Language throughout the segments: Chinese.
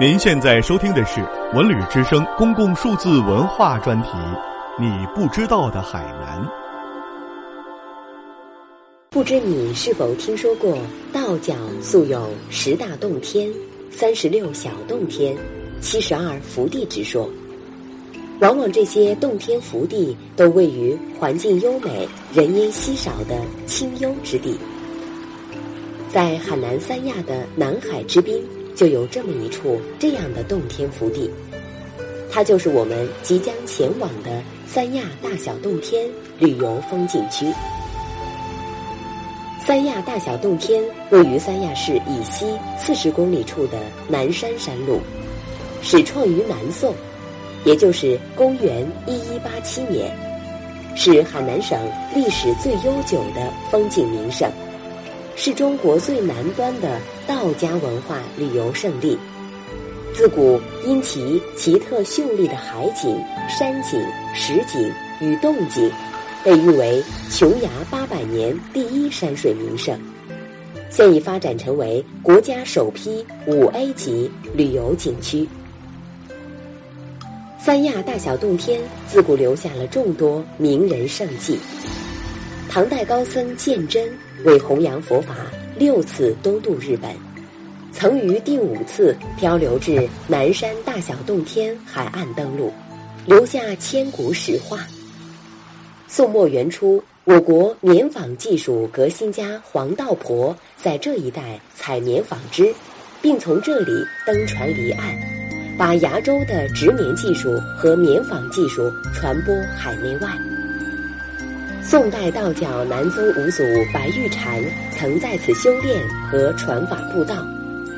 您现在收听的是文旅之声公共数字文化专题，《你不知道的海南》。不知你是否听说过，道教素有十大洞天、三十六小洞天、七十二福地之说。往往这些洞天福地都位于环境优美、人烟稀少的清幽之地。在海南三亚的南海之滨，就有这么一处这样的洞天福地，它就是我们即将前往的三亚大小洞天旅游风景区。三亚大小洞天位于三亚市以西四十公里处的南山山路，始创于南宋。也就是公元一一八七年，是海南省历史最悠久的风景名胜，是中国最南端的道家文化旅游胜地。自古因其奇特秀丽的海景、山景、石景与洞景，被誉为琼崖八百年第一山水名胜。现已发展成为国家首批五 A 级旅游景区。三亚大小洞天自古留下了众多名人胜迹。唐代高僧鉴真为弘扬佛法，六次东渡日本，曾于第五次漂流至南山大小洞天海岸登陆，留下千古史话。宋末元初，我国棉纺技术革新家黄道婆在这一带采棉纺织，并从这里登船离岸。把崖州的织棉技术和棉纺技术传播海内外。宋代道教南宗五祖白玉禅曾在此修炼和传法布道，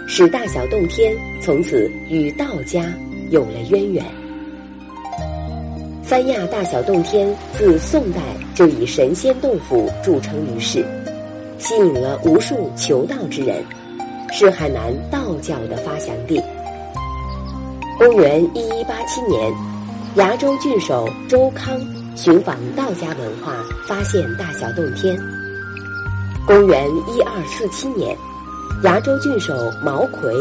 使大小洞天从此与道家有了渊源。三亚大小洞天自宋代就以神仙洞府著称于世，吸引了无数求道之人，是海南道教的发祥地。公元一一八七年，崖州郡守周康寻访道家文化，发现大小洞天。公元一二四七年，崖州郡守毛奎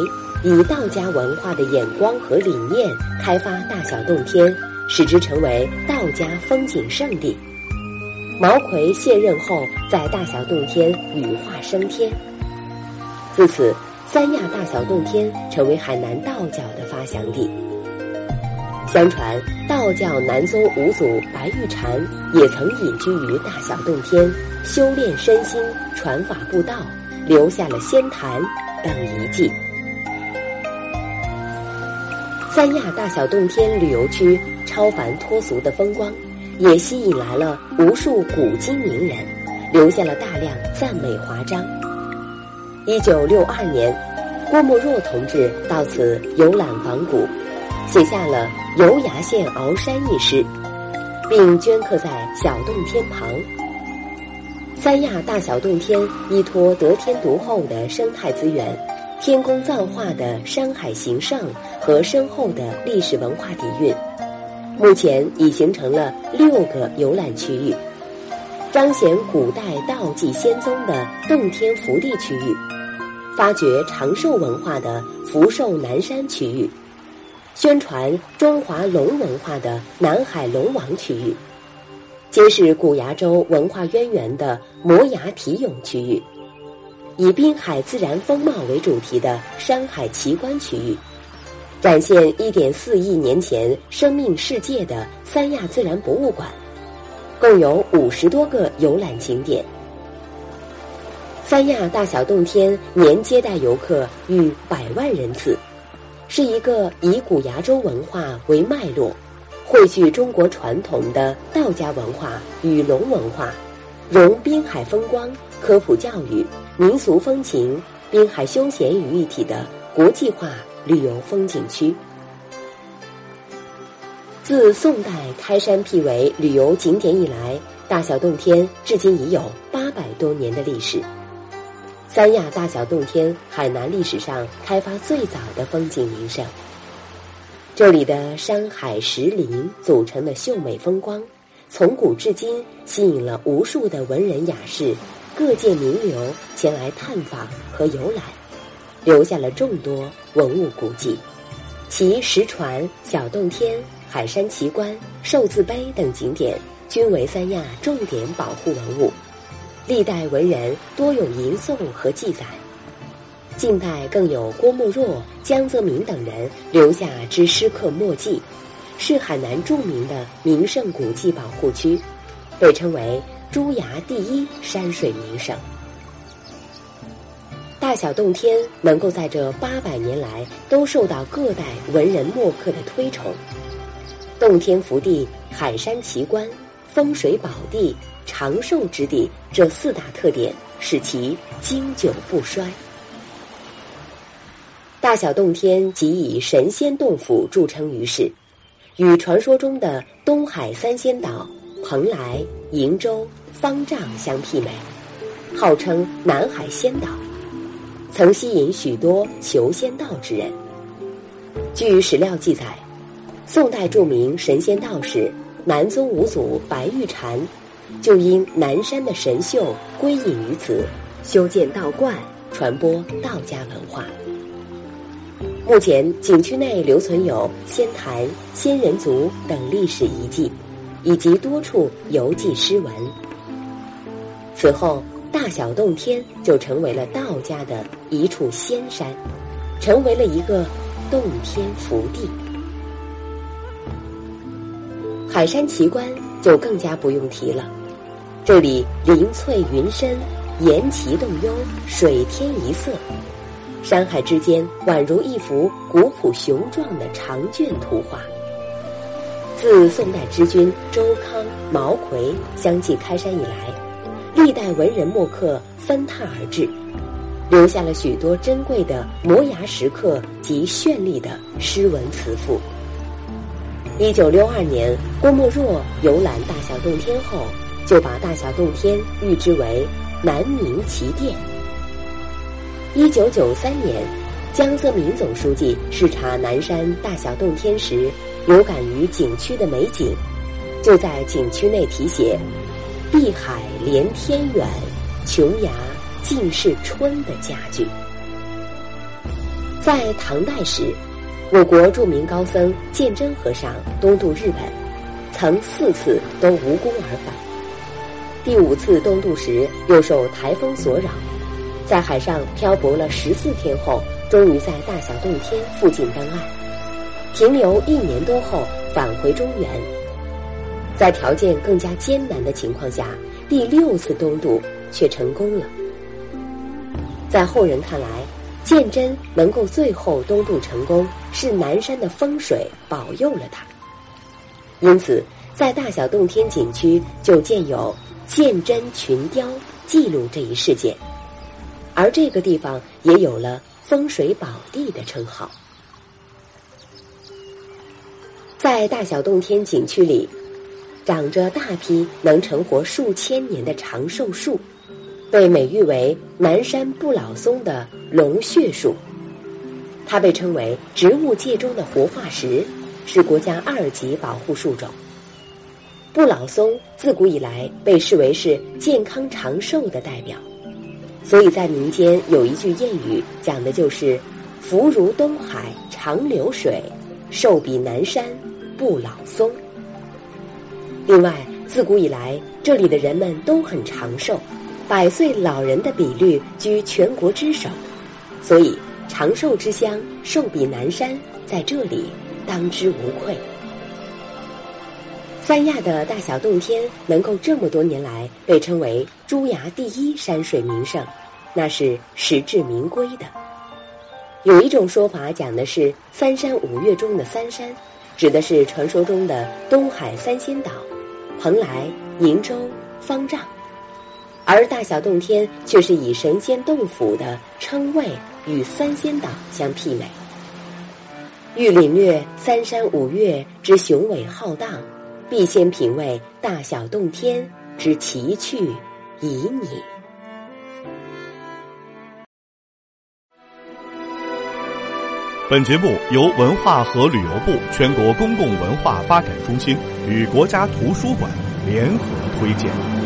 以道家文化的眼光和理念，开发大小洞天，使之成为道家风景胜地。毛奎卸任后，在大小洞天羽化升天。自此。三亚大小洞天成为海南道教的发祥地。相传道教南宗五祖白玉禅也曾隐居于大小洞天，修炼身心，传法布道，留下了仙坛等遗迹。三亚大小洞天旅游区超凡脱俗的风光，也吸引来了无数古今名人，留下了大量赞美华章。一九六二年，郭沫若同志到此游览访古，写下了《游崖县鳌山》一诗，并镌刻在小洞天旁。三亚大小洞天依托得天独厚的生态资源、天工造化的山海形胜和深厚的历史文化底蕴，目前已形成了六个游览区域，彰显古代道济仙宗的洞天福地区域。发掘长寿文化的福寿南山区域，宣传中华龙文化的南海龙王区域，揭示古崖州文化渊源的摩崖题咏区域，以滨海自然风貌为主题的山海奇观区域，展现一点四亿年前生命世界的三亚自然博物馆，共有五十多个游览景点。三亚大小洞天年接待游客逾百万人次，是一个以古崖州文化为脉络，汇聚中国传统的道家文化与龙文化，融滨海风光、科普教育、民俗风情、滨海休闲于一体的国际化旅游风景区。自宋代开山辟为旅游景点以来，大小洞天至今已有八百多年的历史。三亚大小洞天，海南历史上开发最早的风景名胜。这里的山海石林组成的秀美风光，从古至今吸引了无数的文人雅士、各界名流前来探访和游览，留下了众多文物古迹。其石船、小洞天、海山奇观、寿字碑等景点均为三亚重点保护文物，历代文人多有吟诵和记载。近代更有郭沫若、江泽民等人留下之诗刻墨迹，是海南著名的名胜古迹保护区，被称为“珠崖第一山水名胜”。大小洞天能够在这八百年来都受到各代文人墨客的推崇，洞天福地、海山奇观、风水宝地、长寿之地这四大特点，使其经久不衰。大小洞天即以神仙洞府著称于世，与传说中的东海三仙岛蓬莱、瀛洲、方丈相媲美，号称南海仙岛。曾吸引许多求仙道之人。据史料记载，宋代著名神仙道士南宗五祖白玉禅，就因南山的神秀归隐于此，修建道观，传播道家文化。目前景区内留存有仙坛、仙人族等历史遗迹，以及多处游记诗文。此后。大小洞天就成为了道家的一处仙山，成为了一个洞天福地。海山奇观就更加不用提了，这里林翠云深，岩奇洞幽，水天一色，山海之间宛如一幅古朴雄壮的长卷图画。自宋代之君周康、毛奎相继开山以来。历代文人墨客纷沓而至，留下了许多珍贵的摩崖石刻及绚丽的诗文词赋。一九六二年，郭沫若游览大小洞天后，就把大小洞天誉之为南明奇殿。一九九三年，江泽民总书记视察南山大小洞天时，有感于景区的美景，就在景区内题写。碧海连天远，琼崖尽是春的佳句。在唐代时，我国著名高僧鉴真和尚东渡日本，曾四次都无功而返。第五次东渡时，又受台风所扰，在海上漂泊了十四天后，终于在大小洞天附近登岸，停留一年多后返回中原。在条件更加艰难的情况下，第六次东渡却成功了。在后人看来，鉴真能够最后东渡成功，是南山的风水保佑了他。因此，在大小洞天景区就建有鉴真群雕，记录这一事件，而这个地方也有了风水宝地的称号。在大小洞天景区里。长着大批能成活数千年的长寿树，被美誉为南山不老松的龙血树。它被称为植物界中的活化石，是国家二级保护树种。不老松自古以来被视为是健康长寿的代表，所以在民间有一句谚语，讲的就是“福如东海长流水，寿比南山不老松”。另外，自古以来，这里的人们都很长寿，百岁老人的比率居全国之首，所以长寿之乡寿比南山在这里当之无愧。三亚的大小洞天能够这么多年来被称为珠崖第一山水名胜，那是实至名归的。有一种说法讲的是三山五岳中的三山，指的是传说中的东海三仙岛。蓬莱、瀛洲、方丈，而大小洞天却是以神仙洞府的称谓与三仙岛相媲美。欲领略三山五岳之雄伟浩荡，必先品味大小洞天之奇趣旖旎。本节目由文化和旅游部全国公共文化发展中心与国家图书馆联合推荐。